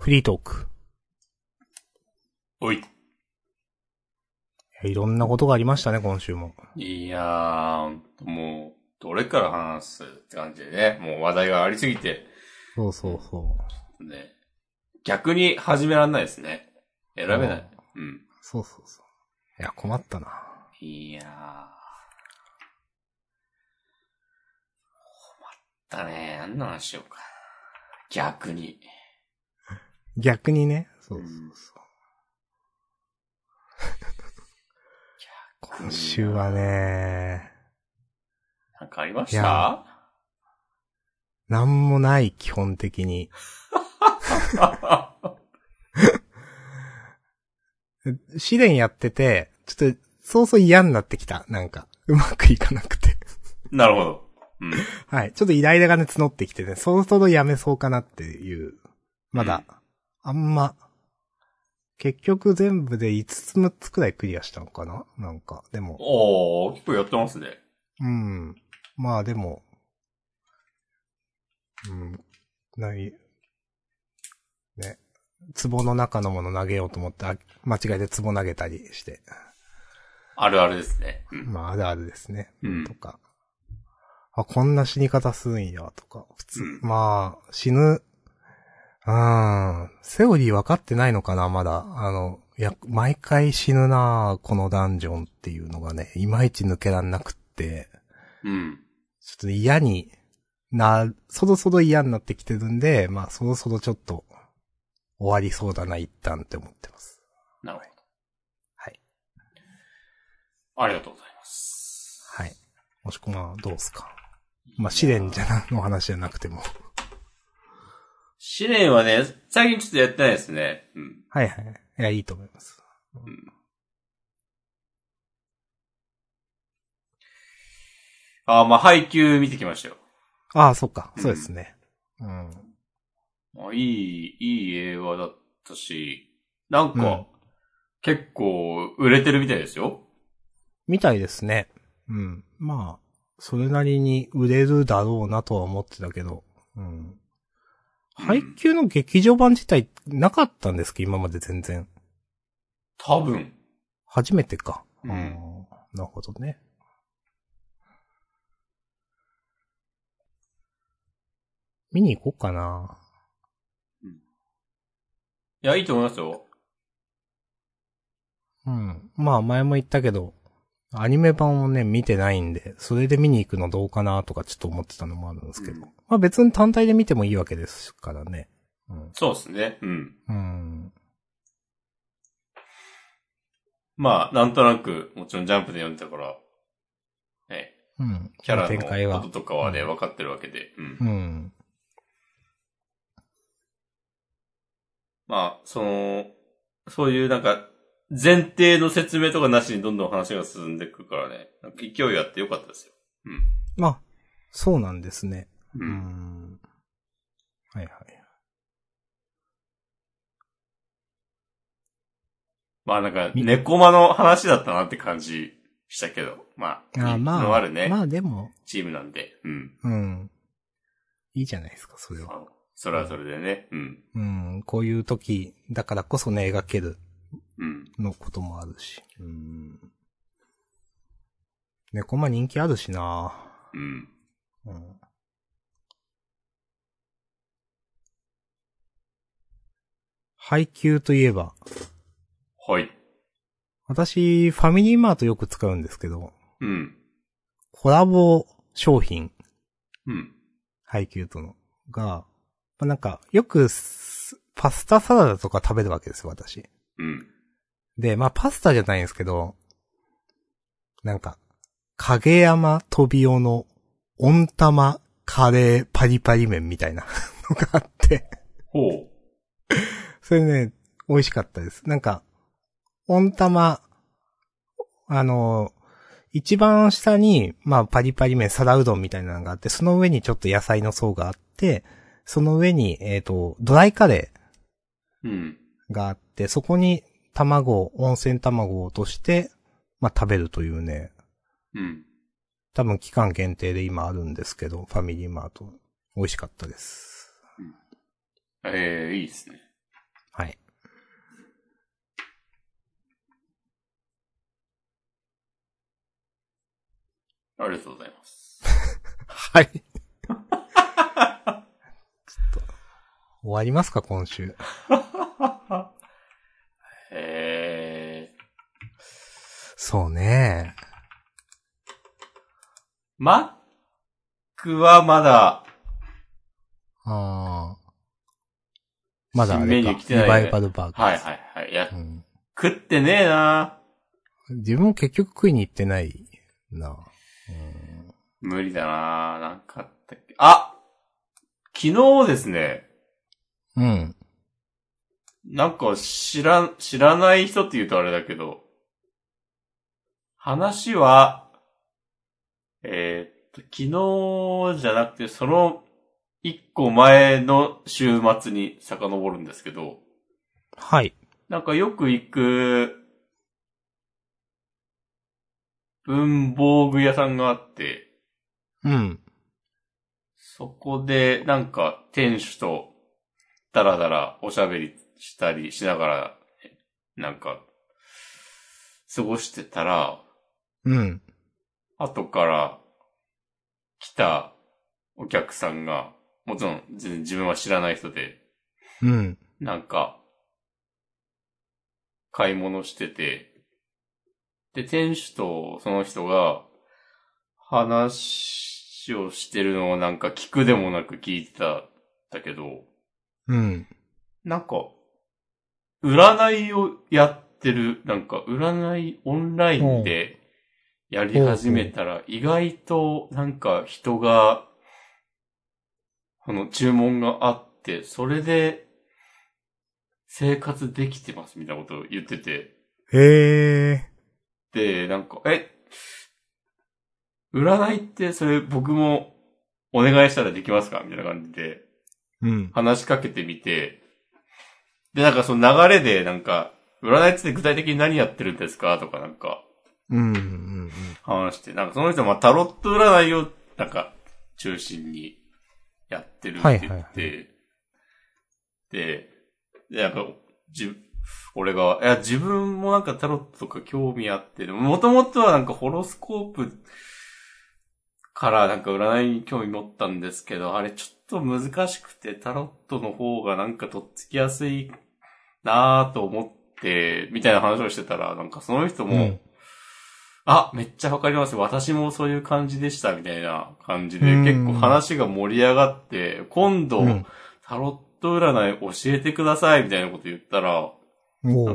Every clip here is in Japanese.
フリートーク。おい。いろんなことがありましたね、今週も。いやー、もう、どれから話すって感じでね。もう話題がありすぎて、そうそうそう。ね。逆に始めらんないですね。選べない。うん。そうそうそう。いや、困ったな。いやー。困ったね。何の話しようか。逆に。逆にね。そうそうそう。今週はね、なんかありましいやたなんもない、基本的に。試練やってて、ちょっと、そうそう嫌になってきた。なんか、うまくいかなくて。なるほど。うん。はい。ちょっとイライラがね、募ってきてね、そろそろやめそうかなっていう。まだ、あんま、結局全部で5つ6つくらいクリアしたのかな？なんか、でも、おー、結構やってますね。うん。まあでも、うん、ない、ね、壺の中のもの投げようと思って、あ間違いで壺投げたりして、あるあるですね。うん。まああるあるですね。うんとか。あ、こんな死に方するんや、とか、普通。うんまあ、死ぬ、うん、セオリー分かってないのかな、まだ。あの、いや、毎回死ぬなこのダンジョンっていうのがね、いまいち抜けらんなくって、うん。ちょっと嫌にな、そろそろ嫌になってきてるんで、まあそろそろちょっと終わりそうだな、一旦って思ってます。なるほど。はい。ありがとうございます。はい。もしくはどうすか。まあ試練じゃな、の話じゃなくても。試練はね、最近ちょっとやってないですね。うん。はいはい。いや、いいと思います。あーまあ、配給見てきましたよ。ああ、そっか。うんそうですね。うん。まあ、いい、いい映画だったし、なんか、うん結構売れてるみたいですよ。みたいですね。うん。まあ、それなりに売れるだろうなとは思ってたけど。うん。配給の劇場版自体なかったんですけど、今まで全然。多分。初めてか。うんなるほどね。見に行こうかな。いや、いいと思いますよ。うん。まあ前も言ったけど、アニメ版をね、見てないんで、それで見に行くのどうかなとかちょっと思ってたのもあるんですけど。うんまあ別に単体で見てもいいわけですからね。うん。そうですね。うん。うん。まあ、なんとなく、もちろんジャンプで読んでたから、ね、うん。キャラ展開はのこと。とかはね、うん分かってるわけで。うんう。ん。まあ、その、そういうなんか、前提の説明とかなしにどんどん話が進んでいくからね、勢いあってよかったですよ。まあ、そうなんですね。う。うんうん。ん。はいはい。まあなんか、み猫間の話だったなって感じしたけど、まあ、あまあ、のあるね、まあでも、チームなんで、うん。うん。いいじゃないですか、それは。あそれはそれでね、うん。うん。こういう時だからこそね、描けるうん。のこともあるし。うん。猫ま人気あるしなうん。うん。配給といえば、はい。私、ファミリーマートよく使うんですけど、うん。コラボ商品、うん。配給との、が、まあ、なんか、よくす、パスタサラダとか食べるわけですよ、私。うん。で、まあ、パスタじゃないんですけど、なんか、影山飛びおの温玉カレーパリパリ麺みたいな のがあって、ほう。それね、美味しかったです。なんか、温玉、あの、一番下に、まあ、パリパリ麺、皿うどんみたいなのがあって、その上にちょっと野菜の層があって、その上に、えっ、と、ドライカレうん。ーがあって、そこに卵、温泉卵を落として、まあ、食べるというね、うん。多分期間限定で今あるんですけど、ファミリーマート。美味しかったです。ええいいですね。はい。ありがとうございます。はい。ちょっと、終わりますか、今週。えそうね。ー、マックはまだ、ああ。まだあ新メれかニュー来。てないねリバイバルバーガー。はいはいはい。いやう、ん。食ってねえな自分も結局食いに行ってないな。無理だななんかあったっけ。あ昨日ですね、うん。うん。なんか知ら、知らない人って言うとあれだけど、話は、えーっと、昨日じゃなくて、その一個前の週末に遡るんですけど、はい。なんかよく行く、文房具屋さんがあって、うん。そこでなんか店主とダラダラおしゃべりしたりしながら、なんか、過ごしてたら、うん。後から来たお客さんが、もちろん全然自分は知らない人で、うん。なんか、買い物してて、で、店主とその人が、話をしてるのをなんか聞くでもなく聞いてたんだけど、うん。なんか、占いをやってる、なんか占いオンラインでやり始めたら、意外となんか人が、この注文があって、それで生活できてますみたいなことを言ってて、へえ。で、なんか、え、占いってそれ僕もお願いしたらできますか？みたいな感じで、うん。話しかけてみて、で、なんかその流れで、なんか、占いって具体的に何やってるんですか？とかなんかうん。うん。話して、なんかその人はまあタロット占いをなんか中心にやってるって言って、はいはいはで、で、なんか、じ、俺が、いや、自分もなんかタロットとか興味あって、もともとはなんかホロスコープからなんか占いに興味持ったんですけど、あれちょっと難しくてタロットの方がなんかとっつきやすいなぁと思って、みたいな話をしてたら、なんかその人も、うんあ、めっちゃわかります。私もそういう感じでした、みたいな感じで、うん結構話が盛り上がって、今度、うん。タロット占い教えてください、みたいなこと言ったら。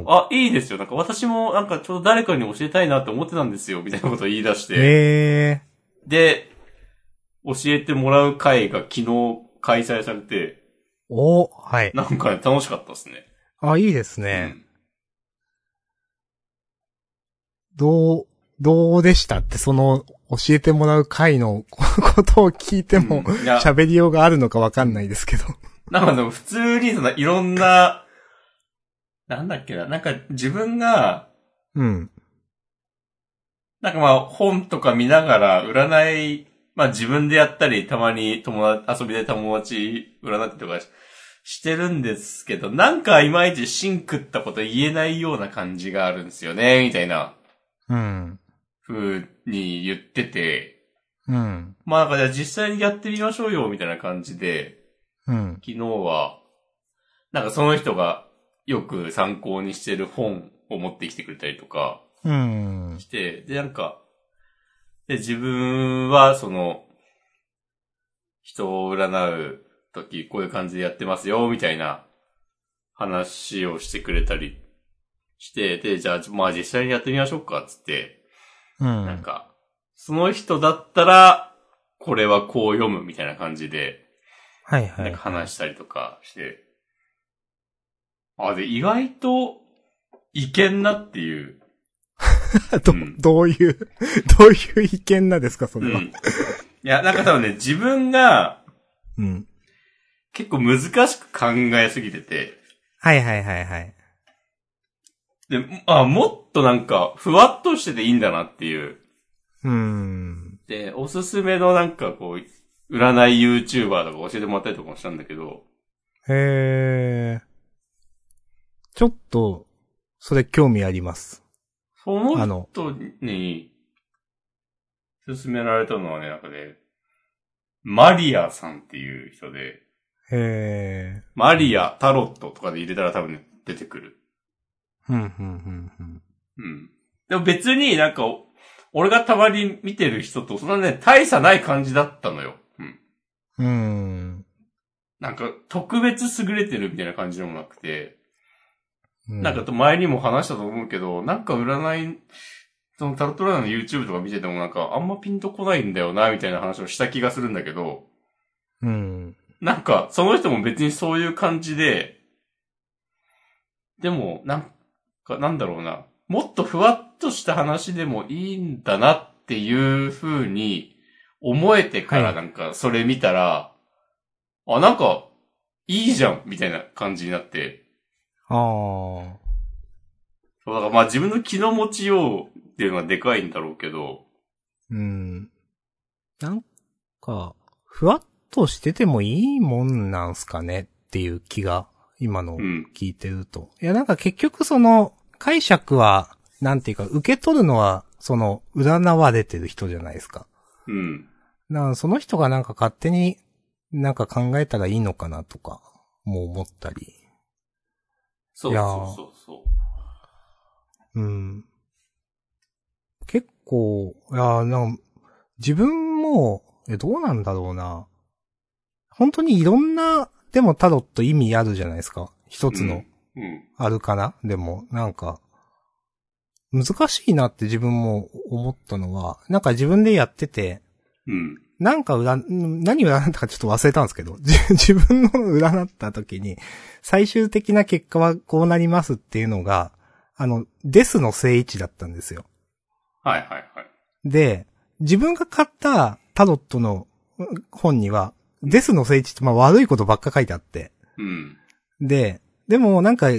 あ、いいですよ。なんか私もなんかちょうど誰かに教えたいなって思ってたんですよ、みたいなことを言い出して。へえ。で、教えてもらう会が昨日開催されて、おはい。なんかね、楽しかったですね。あ、いいですね。どう、どうでしたって、その、教えてもらう回の ことを聞いても、うんいや喋りようがあるのかわかんないですけど。なんかでも普通にそのいろんな、なんだっけな、なんか自分が、うん。なんかまあ本とか見ながら占い、まあ自分でやったり、たまに友達、遊びで友達占ったりとかししてるんですけど、なんかいまいち芯食ったこと言えないような感じがあるんですよね、みたいなうん。風に言ってて、うん。まあなんかじゃあ実際にやってみましょうよ、みたいな感じで、うん。昨日は、なんかその人がよく参考にしてる本を持ってきてくれたりとかうん。して、で、なんか、で、自分はその、人を占うとき、こういう感じでやってますよ、みたいな話をしてくれたりして、で、じゃあ、まあ実際にやってみましょうか、つって、うん。なんか、その人だったら、これはこう読む、みたいな感じで、はいはいなんか。話したりとかして。あ、で、意外と、いけんなっていう。どうん、どういう、どういう意見なんですか、それは。うん。いや、なんか多分ね、自分がうん。結構難しく考えすぎてて、はいはいはいはい。で、あ、もっとなんか、ふわっとしてていいんだなっていう。うん。で、おすすめのなんかこう、占い YouTuber とか教えてもらったりとかもしたんだけど、へえ。ょっと、それ興味あります。そのあの人に、勧められたのはね、なんかね、マリアさんっていう人で、へマリア、タロットとかで入れたら多分ね、出てくる。ー。ふんふんふんふん。うん。でも別になんか、俺がたまに見てる人とそんなね、大差ない感じだったのよ。うん。うん。なんか、特別優れてるみたいな感じでもなくて、なんか前にも話したと思うけど、なんか占い、そのタロットラの YouTube とか見ててもなんかあんまピンとこないんだよな、みたいな話をした気がするんだけど、うん。なんか、その人も別にそういう感じで、でも、なんか、なんだろうな、もっとふわっとした話でもいいんだなっていう風に思えてからはい。なんか、それ見たら、あ、なんか、いいじゃんみたいな感じになって、ああ。そうだからまあ自分の気の持ちようっていうのがでかいんだろうけど、うん。なんか、ふわっとしててもいいもんなんすかねっていう気が、今のうん。聞いてると。いや、なんか結局その、解釈は、なんていうか、受け取るのは、その、占われてる人じゃないですか。うん。だからその人がなんか勝手になんか考えたらいいのかなとか、もう思ったり。そうそうそうそう。うん。結構、いや、なんか自分も、え、どうなんだろうな。本当にいろんな、でもタロット意味あるじゃないですか。一つの、うん。あるかな、でも、なんか、難しいなって自分も思ったのは、なんか自分でやってて、うん。なんか占、何占ったかちょっと忘れたんですけど、自自分の占った時に、最終的な結果はこうなりますっていうのが、あの、デスの正位置だったんですよ。はいはいはい。で、自分が買ったタロットのうん本には、デスの正位置ってまあ悪いことばっか書いてあって。うん。で、でもなんか、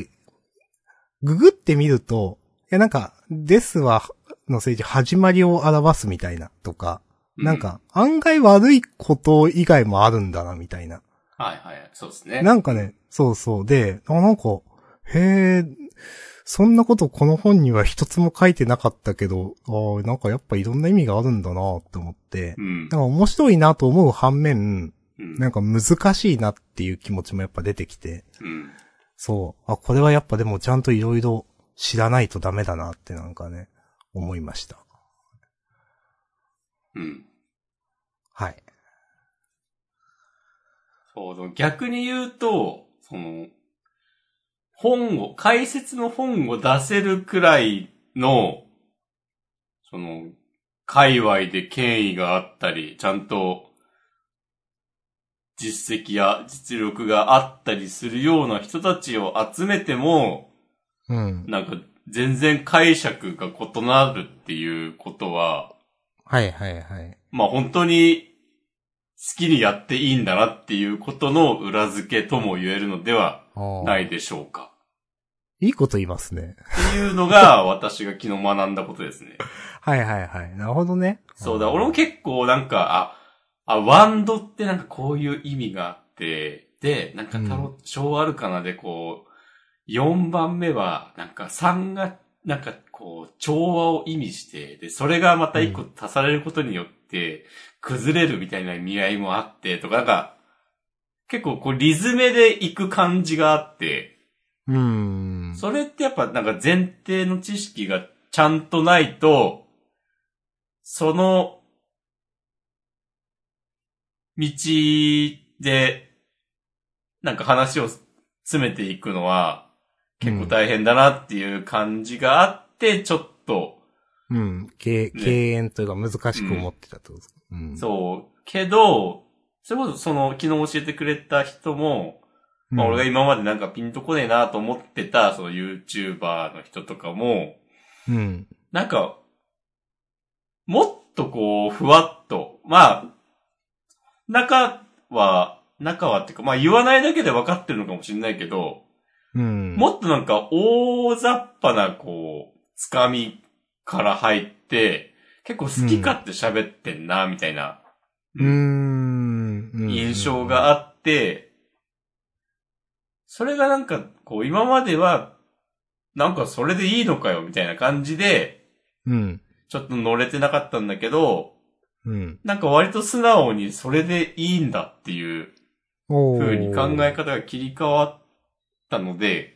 ググってみると、いやなんか、デスは、の正位置始まりを表すみたいなとか、なんか、案外悪いこと以外もあるんだな、みたいな。はいはい。そうですね。なんかね、そうそう。で、あ、なんか、へえ、そんなことこの本には一つも書いてなかったけど、ああ、なんかやっぱいろんな意味があるんだなって思って、うんなん。か面白いなと思う反面、うん。なんか難しいなっていう気持ちもやっぱ出てきて、うん。そう。あ、これはやっぱでもちゃんといろいろ知らないとダメだなってなんかね、思いました。うん。はい。そう、逆に言うと、その、本を、解説の本を出せるくらいの、その、界隈で権威があったり、ちゃんと、実績や実力があったりするような人たちを集めても、うん。なんか全然解釈が異なるっていうことは、はいはいはい。まあ本当に好きにやっていいんだなっていうことの裏付けとも言えるのではないでしょうか。いいこと言いますね。っていうのが私が昨日学んだことですね。はいはいはい。なるほどね。そうだ、俺も結構なんか、あ、あ、ワンドってなんかこういう意味があって、で、なんかタロ、小アルカナでこう、4番目は、なんか3が、なんかこう、調和を意味して、で、それがまた1個足されることによって、崩れるみたいな意味合いもあって、とか、なんか、結構こう、リズメで行く感じがあって、うーん。それってやっぱなんか前提の知識がちゃんとないと、その、道で、なんか話を詰めていくのは、結構大変だなっていう感じがあって、ちょっと、うん。敬、遠というか難しく思ってたってことですか？うん。そう。けど、それこそその、昨日教えてくれた人も、まあ俺が今までなんかピンとこねえなと思ってた、その YouTuber の人とかも、うん。なんか、もっとこう、ふわっと、まあ、中は、中はっていうか、まあ言わないだけで分かってるのかもしれないけど、うん。もっとなんか大雑把なこう、つかみから入って、結構好き勝手喋ってんな、みたいな、うーん。うん印象があって、それがなんか、こう、今までは、なんかそれでいいのかよ、みたいな感じで、うん。ちょっと乗れてなかったんだけど、うん。なんか割と素直にそれでいいんだっていうおー風に考え方が切り替わったので、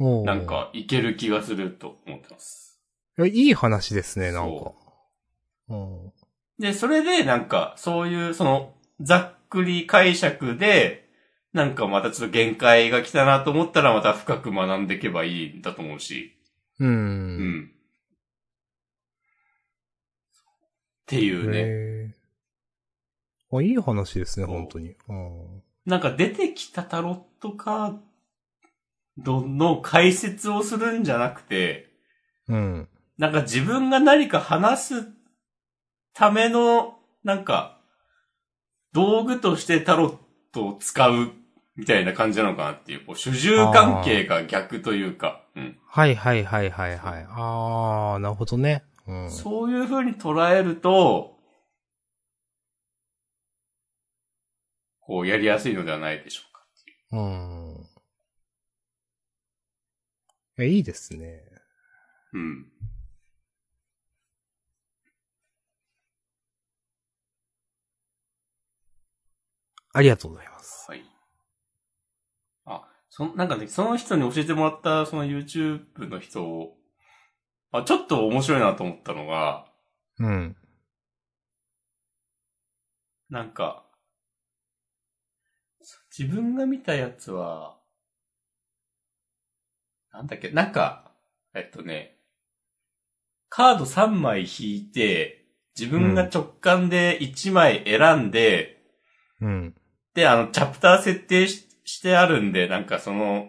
なん。かいける気がすると思ってます。いや、いい話ですね、なんかそ。うん。で、それでなんかそういうそのざっくり解釈で、なんかまたちょっと限界が来たなと思ったらまた深く学んでいけばいいんだと思うし。う。うんん。っていうね。あ、いい話ですね、本当に。うん。なんか出てきたタロットカードの解説をするんじゃなくて、うん。なんか自分が何か話すための、なんか、道具としてタロットを使うみたいな感じなのかなっていう、こう主従関係が逆というか、うん。はいはいはいはいはい。あー、なるほどね。うん。そういう風に捉えると、こうやりやすいのではないでしょうかっていう。うん。いや、いいですね。うん。ありがとうございます。はい。あ、その、なんかね、その人に教えてもらった、その YouTube の人を、あ、ちょっと面白いなと思ったのが、うん。なんか、自分が見たやつは、なんだっけ、なんか、えっとね、カード3枚引いて、自分が直感で1枚選んで、うん。で、あの、チャプター設定ししてあるんで、なんかその、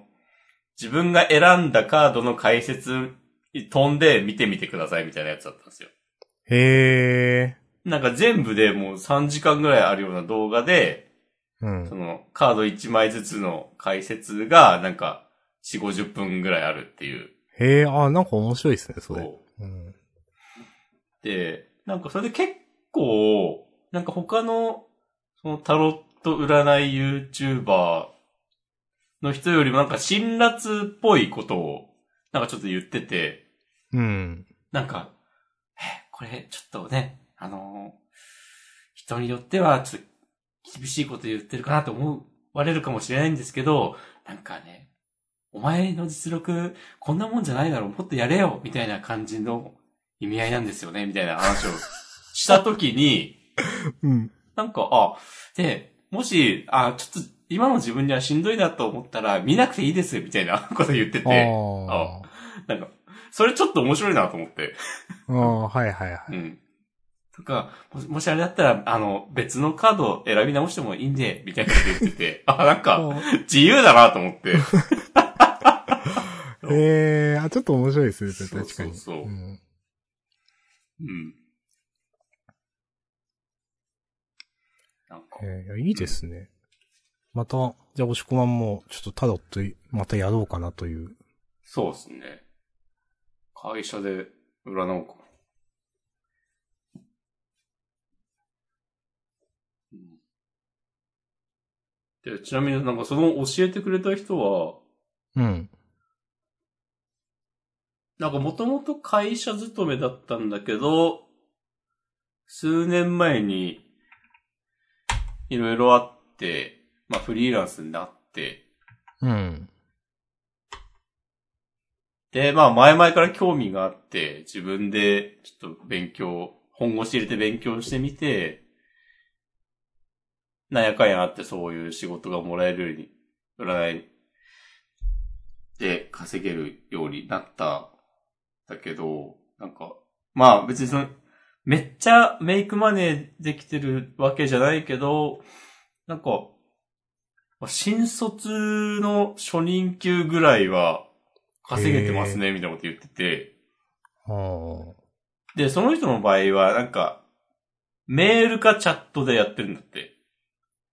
自分が選んだカードの解説に飛んで見てみてくださいみたいなやつだったんですよ。へなんか全部でもう3時間ぐらいあるような動画で、ー。うん。そのカード1枚ずつの解説がなんか4、50分ぐらいあるっていう。へー、あー、なんか面白いですね、それ。そううん。で、なんかそれで結構、なんか他の、そのタロット占い YouTuber の人よりもなんか辛辣っぽいことを、なんかちょっと言ってて、うん。なんか、え、これちょっとね、あのー人によってはちょっと厳しいこと言ってるかなと思われるかもしれないんですけど、なんかね、お前の実力こんなもんじゃないだろう、もっとやれよ、みたいな感じの意味合いなんですよね、みたいな話を したときに、うん。なんか、あ、で、もし、あ、ちょっと今の自分にはしんどいなと思ったら見なくていいです、みたいな こと言ってあて、あ。なんか、それちょっと面白いなと思って。ああ、はいはいはい。うん。とか、もしあれだったら、あの、別のカードを選び直してもいいんで、みたいなこと言ってて、あ、なんか、自由だなと思って。へえー、あ、ちょっと面白いですね、それ確かに。そうそうそうんうん。なんか、えーいやいいですね。また、じゃあ、押し込まんも、ちょっとタロット、またやろうかなという。そうですね。会社で占おうかな。うんで、ちなみになんかその教えてくれた人は、うん。なんかもともと会社勤めだったんだけど、数年前に、いろいろあって、まあフリーランスになって、うん。で、まあ前々から興味があって、自分でちょっと勉強、本腰入れて勉強してみて、なんやかんやあってそういう仕事がもらえるように、占いで稼げるようになった。だけど、なんか、まあ別にその、めっちゃメイクマネーできてるわけじゃないけど、なんか、まあ新卒の初任給ぐらいは稼げてますね、みたいなこと言ってて。ああ。で、その人の場合は、なんか、メールかチャットでやってるんだって。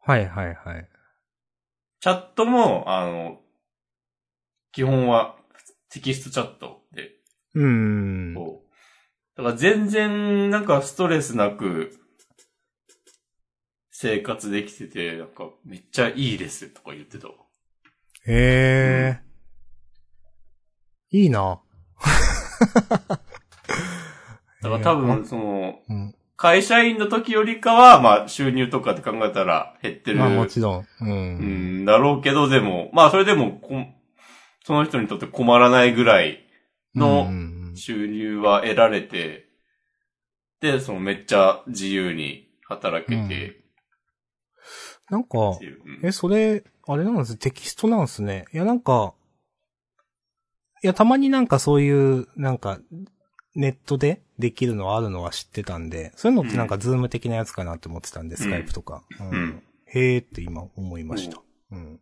はいはいはい。チャットも、あの、基本はテキストチャットで、うーん。こう。だから全然、なんかストレスなく、生活できてて、なんか、めっちゃいいですとか言ってたわ。へえ。いいな。だから多分、その、うん。会社員の時よりかは、まあ、収入とかって考えたら減ってる。まあもちろん。う。うんん、だろうけど、でも、まあ、それでもこん、その人にとって困らないぐらいのうん収入は得られて、で、そのめっちゃ自由に働けて、なんかって、いう。うん。え、それ、あれなんですテキストなんですね。いや、なんか、いや、たまになんかそういう、なんか、ネットでできるのあるのは知ってたんで、そういうのってなんかズーム的なやつかなって思ってたんで、スカイプとか。うん。うん。へーって今思いました。うん。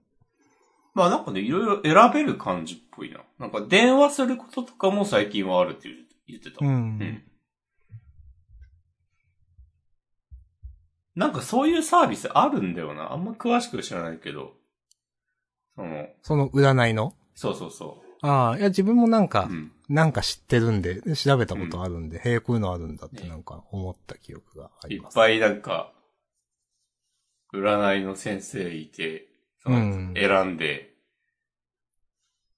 まあなんかね、いろいろ選べる感じっぽいな。なんか電話することとかも最近はあるって言ってた。う。うんん。なんかそういうサービスあるんだよな。あんま詳しく知らないけど。その、その占いの？そうそうそああ、いや、自分もなんう。かう、ん。なんか知ってるんで、調べたことあるんで、へえ、こういうのあるんだってなんか思った記憶があいっります。ぱいなんか、占いの先生いて、選んで、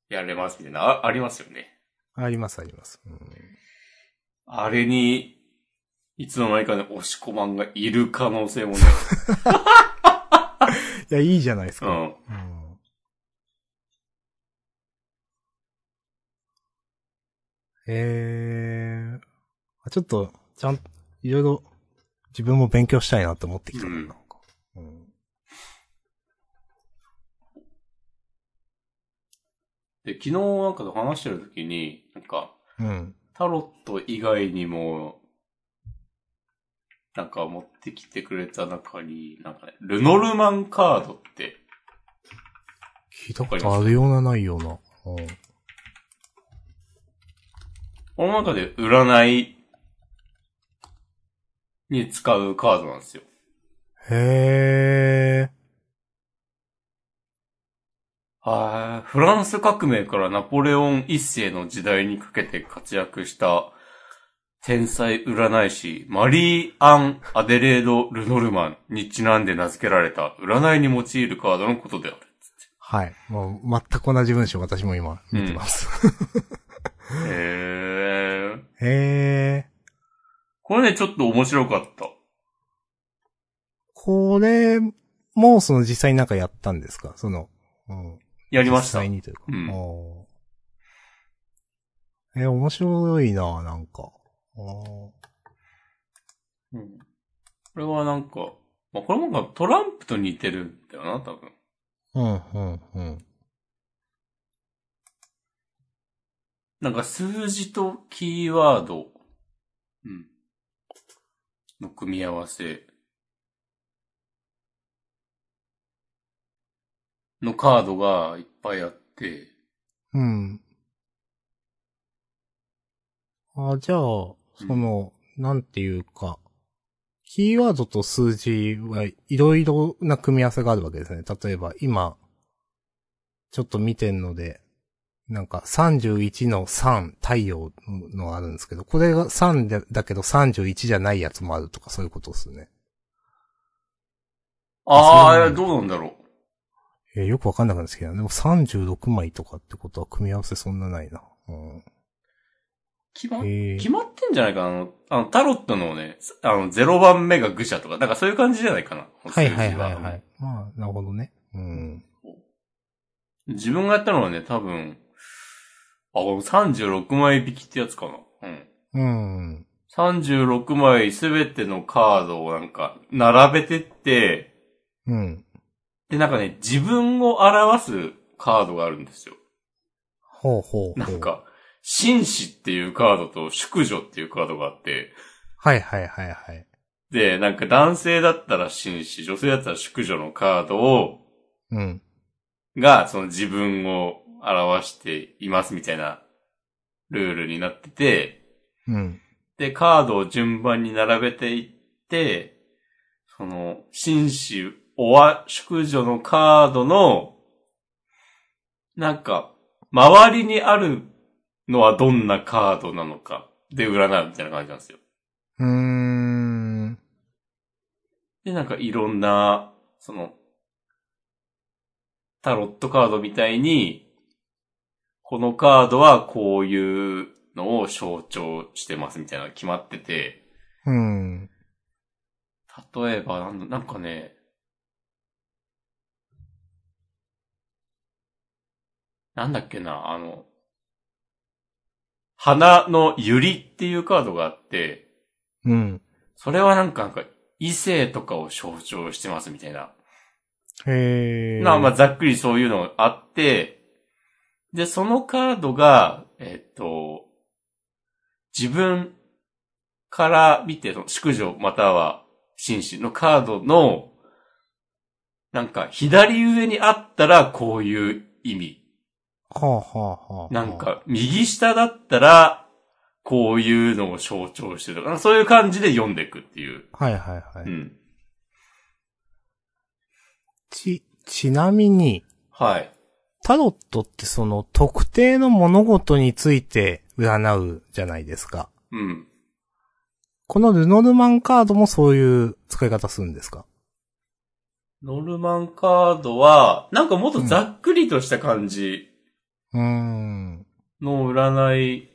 やれますみたいな、あありますよね。あります、あります。うんあれに、いつの間にかね、押し込まんがいる可能性もね。いや、いいじゃないですか。うん。うんえー、あちょっと、ちゃん、いろいろ、自分も勉強したいなと思ってきた。うん。で、昨日なんかと話してる時に、なんか、うん。タロット以外にも、なんか持ってきてくれた中に、なんかね、ルノルマンカードって、聞いたことあるような、ないような。うん。この中で占いに使うカードなんですよ。へはい。フランス革命からナポレオン一世の時代にかけて活躍した天才占い師マリー・アン・アデレード・ルノルマンにちなんで名付けられた占いに用いるカードのことである。はい。もう、全く同じ文章私も今見てます。へー。へー。これね、ちょっと面白かった。これも、その実際になんかやったんですか？その、うん。やりました。実際にというか。うんえ、面白いななんか。うん。これはなんか、まあ、これもなんかトランプと似てるんだよな、多分。うん、うん、うん。なんか数字とキーワード、うん。の組み合わせのカードがいっぱいあって、うん。あ、じゃあ、その、なんていうか、キーワードと数字はいろいろな組み合わせがあるわけですね。例えば、今、ちょっと見てんので、なんか31の3、太陽のあるんですけど、これが3でだけど31じゃないやつもあるとかそういうことですね。ああ、どうなんだろう。えーよくわかんなかったんですけど、でも36枚とかってことは組み合わせそんなないな。うん。決まっ、えー決まってんじゃないかなあの、あの、タロットのね、あの、0番目が愚者とか、なんかそういう感じじゃないかな。はいはいはいはい。まあ、なるほどね。うん。自分がやったのはね、多分、あ、これ36枚引きってやつかな。うん。うん。36枚すべてのカードをなんか、並べてって、うん。で、なんかね、自分を表すカードがあるんですよ。ほうほうほう。なん。か、紳士っていうカードと淑女っていうカードがあって、はいはいはいはい。で、なんか男性だったら紳士、女性だったら淑女のカードを、うん。が、その自分を表していますみたいなルールになってて、うん。で、カードを順番に並べていって、その、紳士、おわ、淑女のカードの、なんか、周りにあるのはどんなカードなのかで占うみたいな感じなんですよ。うーん。で、なんかいろんな、その、タロットカードみたいに、このカードはこういうのを象徴してますみたいなのが決まってて、うん。例えばなんだ、なんかね、なんだっけな、あの、花のゆりっていうカードがあって、うん。それはなんか、なんか異性とかを象徴してますみたいな。へえ。まあまあざっくりそういうのがあって、で、そのカードが、えっと、自分から見て、宿女または紳士のカードの、なんか左上にあったらこういう意味。はあ、はあはあ、なん、か右下だったらこういうのを象徴してるとか、そういう感じで読んでいくっていう。はいはいはい。うん。ち、ちなみに、はい。タロットってその特定の物事について占うじゃないですか。うん。このルノルマンカードもそういう使い方するんですか？ノルマンカードは、なんかもっとざっくりとした感じうーん。の占い。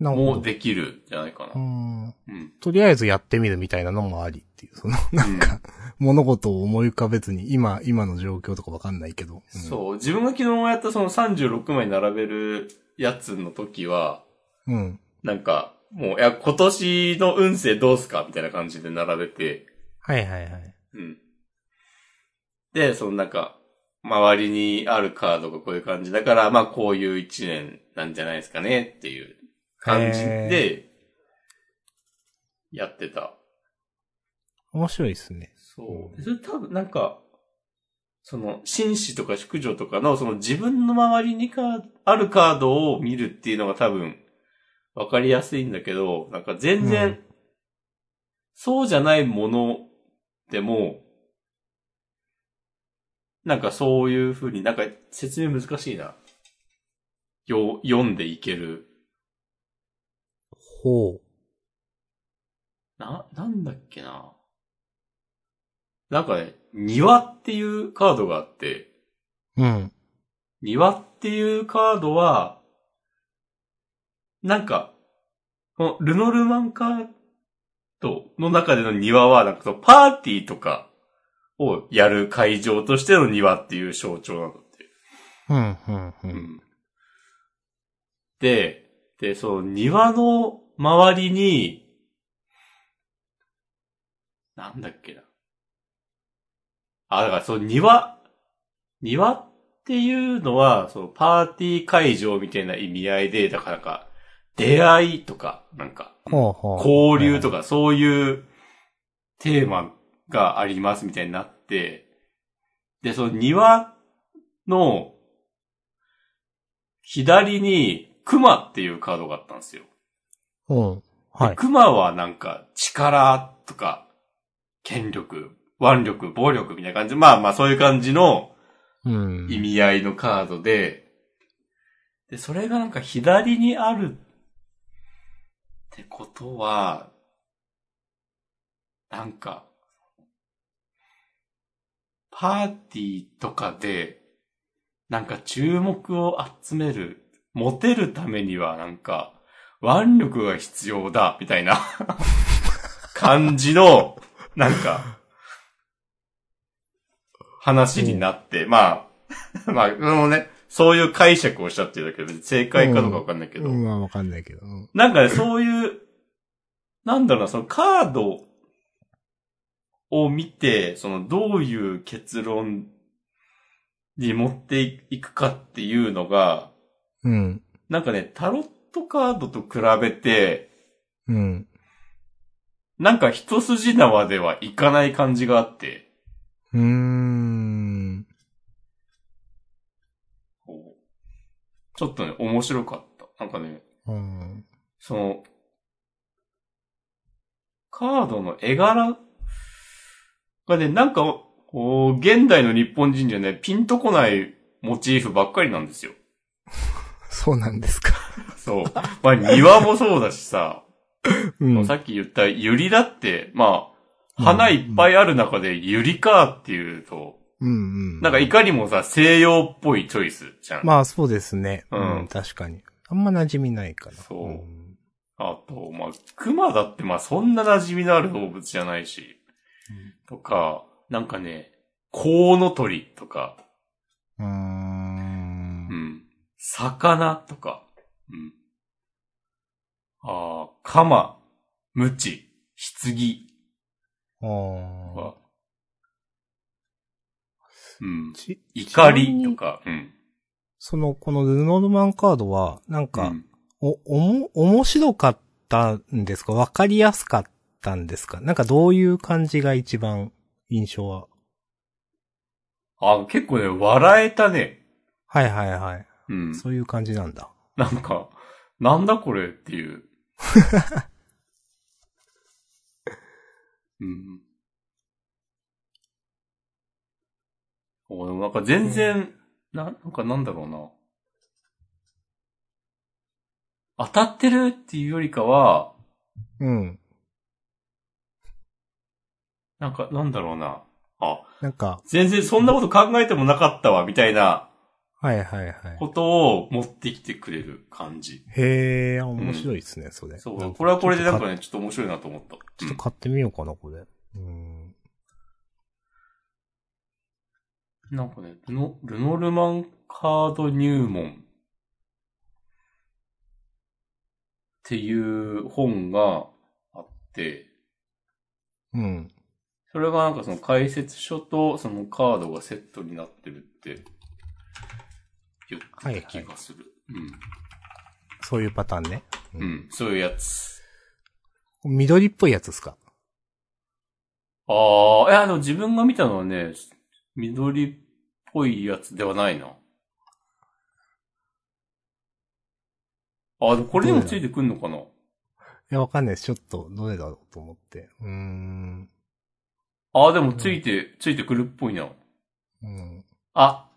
もできるんじゃないかな。うーん。うん。とりあえずやってみるみたいなのもありっていう、その、なんか、物事を思い浮かべずに、今、今の状況とかわかんないけど。うんそう。自分が昨日やったその36枚並べるやつの時は、うん。なんか、もう、いや、今年の運勢どうすかみたいな感じで並べて、はいはいはい。うん。で、そのなんか、周りにあるカードがこういう感じだから、まあこういう一年なんじゃないですかねっていう感じで、やってた。面白いですね。そう。それ多分なんか、その、紳士とか宿女とかの、その自分の周りにかあるカードを見るっていうのが多分、わかりやすいんだけど、なんか全然、うんそうじゃないものでも、なんかそういう風になんか説明難しいな。よ、読んでいける。ほう。な、なんだっけな。なんかね、庭っていうカードがあって、うん。庭っていうカードは、なんか、このルノルマンカードの中での庭は、なんかそのパーティーとかをやる会場としての庭っていう象徴なんだって。うん、うん、う。うんん。で、で、その庭の周りに、なんだっけな。あ、だからその庭、庭っていうのは、そのパーティー会場みたいな意味合いで、だからか、出会いとか、なんか。交流とか。か、そういうテーマがありますみたいになって、で、その庭の左に熊っていうカードがあったんですよ。うん。はい。熊はなんか力とか権力、腕力、暴力みたいな感じ。まあまあそういう感じのうん。意味合いのカードで、で、それがなんか左にあるってことは、なんか、パーティーとかで、なんか注目を集める、モテるためにはなんか、腕力が必要だ、みたいな 感じの、なんか、話になって、まあ、まあ、そのね、そういう解釈をしたっていうだけで、正解かどうかわかんないけど、うん、まあわかんないけど。うん。なんかね、そういう、なんだろうな、そのカードを見て、そのどういう結論に持っていくかっていうのが、うん。なんかね、タロットカードと比べて、うん。なんか一筋縄ではいかない感じがあって、うーん。こうちょっとね、面白かった。なんかね、うん。その、カードの絵柄がね、なんか、こう、現代の日本人じゃね、ピンとこないモチーフばっかりなんですよ。そうなんですか。そう。まあ、庭もそうだしさ、うん。さっき言ったユリだって、まあ、花いっぱいある中でユリかっていうと、うんうん。なんかいかにもさ、西洋っぽいチョイスじゃん。まあそうですね。ううんん、確かに。あんま馴染みないかな。そうんあと、まあ、熊だってまあそんな馴染みのある動物じゃないし。とか、なんかね、コウノトリとか、うー。うんん。魚とか、うん。ああ、カマ、ムチ、棺あーは、うん。ち怒りとか、うん。その、このルノルマンカードは、なんか、うんお、おも、面白かったんですか？わかりやすかったんですか？なんかどういう感じが一番印象は？あ、結構ね、笑えたね。はいはいはい。うん。そういう感じなんだ。なんか、なんだこれっていう。うん。おでもなんか全然、な、なんかなんだろうな。当たってるっていうよりかは、うん。なんかなんだろうな。あ、なんか、全然そんなこと考えてもなかったわ、みたいなはいはいはい。ことを持ってきてくれる感じ。へえ、面白いですね、それ。そう。これはこれでなんかね。ね、ちょっと面白いなと思った。ちょっと買ってみようかな、これ。うん。なんかね、ルノ、ルノルマンカード入門っていう本があって、うん。それがなんかその解説書とそのカードがセットになってるって言ってた気がする。そういうパターンね。うん。うん。そういうやつ。緑っぽいやつですか？ああ、いや、でも自分が見たのはね、緑っぽいやつではないな。あ、でもこれにもついてくんのかな？いや、わかんないです。ちょっと、どれだろうと思って。うーん。あ、でもついて、ついてくるっぽいな。うん。あ。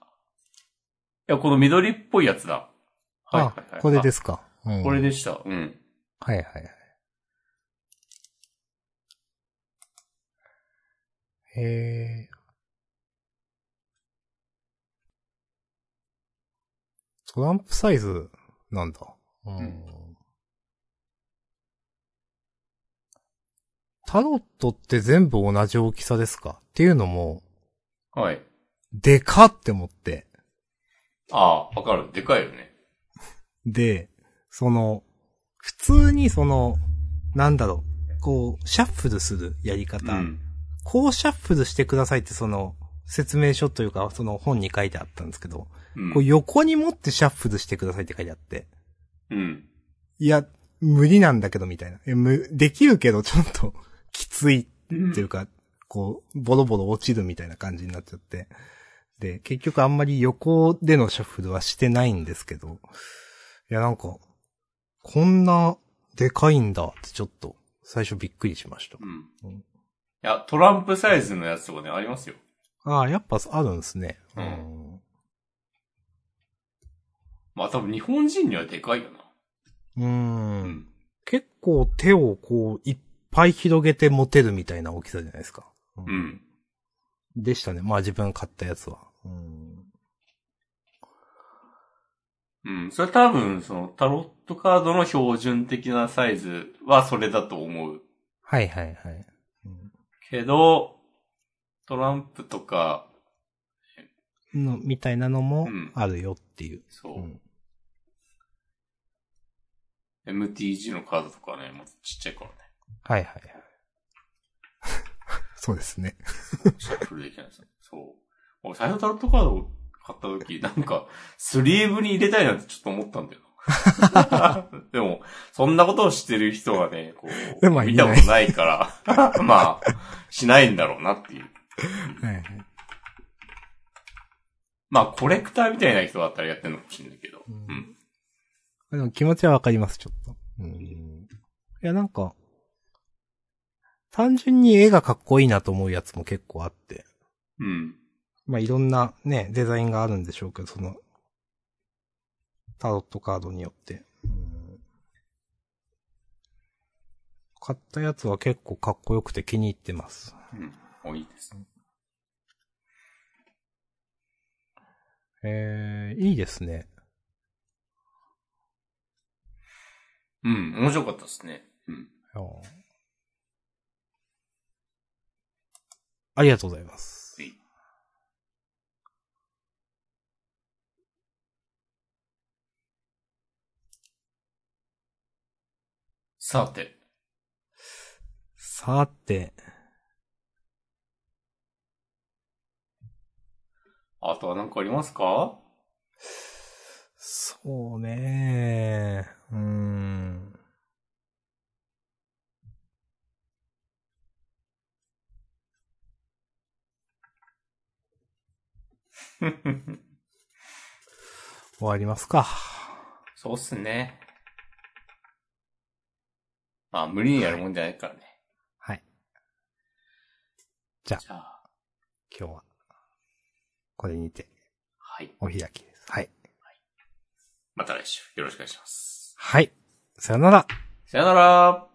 いや、この緑っぽいやつだ。はいはいはい。あ、これですか。うん。あ。これでした。うん。はいはいはい。へえ。トランプサイズなんだ。うん。うんタロットって全部同じ大きさですか？っていうのも、はい。でかって思って。ああ、わかる。でかいよね。で、その、普通にその、なんだろう、こう、シャッフルするやり方。うん。こうシャッフルしてくださいってその、説明書というか、その本に書いてあったんですけど、うんこう横に持ってシャッフルしてくださいって書いてあって、うん。いや、無理なんだけどみたいな。えむできるけどちょっときついっていうか、こう、ボロボロ落ちるみたいな感じになっちゃって。で、結局あんまり横でのシャッフルはしてないんですけど、いやなんか、こんなでかいんだってちょっと最初びっくりしました。うん。うんいや、トランプサイズのやつとかね、ありますよ。ああ、やっぱあるんですね。うんんまあ多分日本人にはでかいよな。うー。うん結構手をこう、いっぱい広げて持てるみたいな大きさじゃないですか。ううん。でしたね。まあ自分買ったやつは。うん。うん。それ多分、その、タロットカードの標準的なサイズはそれだと思う。はいはいはい。うんけど、トランプとか、の、みたいなのもうんあるよっていう。そうう、ん。MTG のカードとかね、もうちっちゃいからね。はいはいはい。そうですね。シャッフルできないです。そう。俺最初タロットカードを買った時、なんか、スリーブに入れたいなってちょっと思ったんだよな。でも、そんなことをしてる人がね、こう、でも見たことないから、まあ、しないんだろうなっていう。はいはい。まあ、コレクターみたいな人だったらやってるのかもしれないけど。うんうん。でも気持ちはわかります、ちょっと。うん。いや、なんか、単純に絵がかっこいいなと思うやつも結構あって。うん。まあ、いろんなね、デザインがあるんでしょうけど、その、タロットカードによって。うん買ったやつは結構かっこよくて気に入ってます。うん。もういいです。えー、いいですね。うん、面白かったですね。うん。おありがとうございます。はい。さて、さて、あとは何かありますか？そうねうーん。終わりますか。そうっすね。まあ、無理にやるもんじゃないからね。はい。じゃあ、今日は、これにて、はい。お開きです。はい。また来週よろしくお願いします。はい。さよなら。さよなら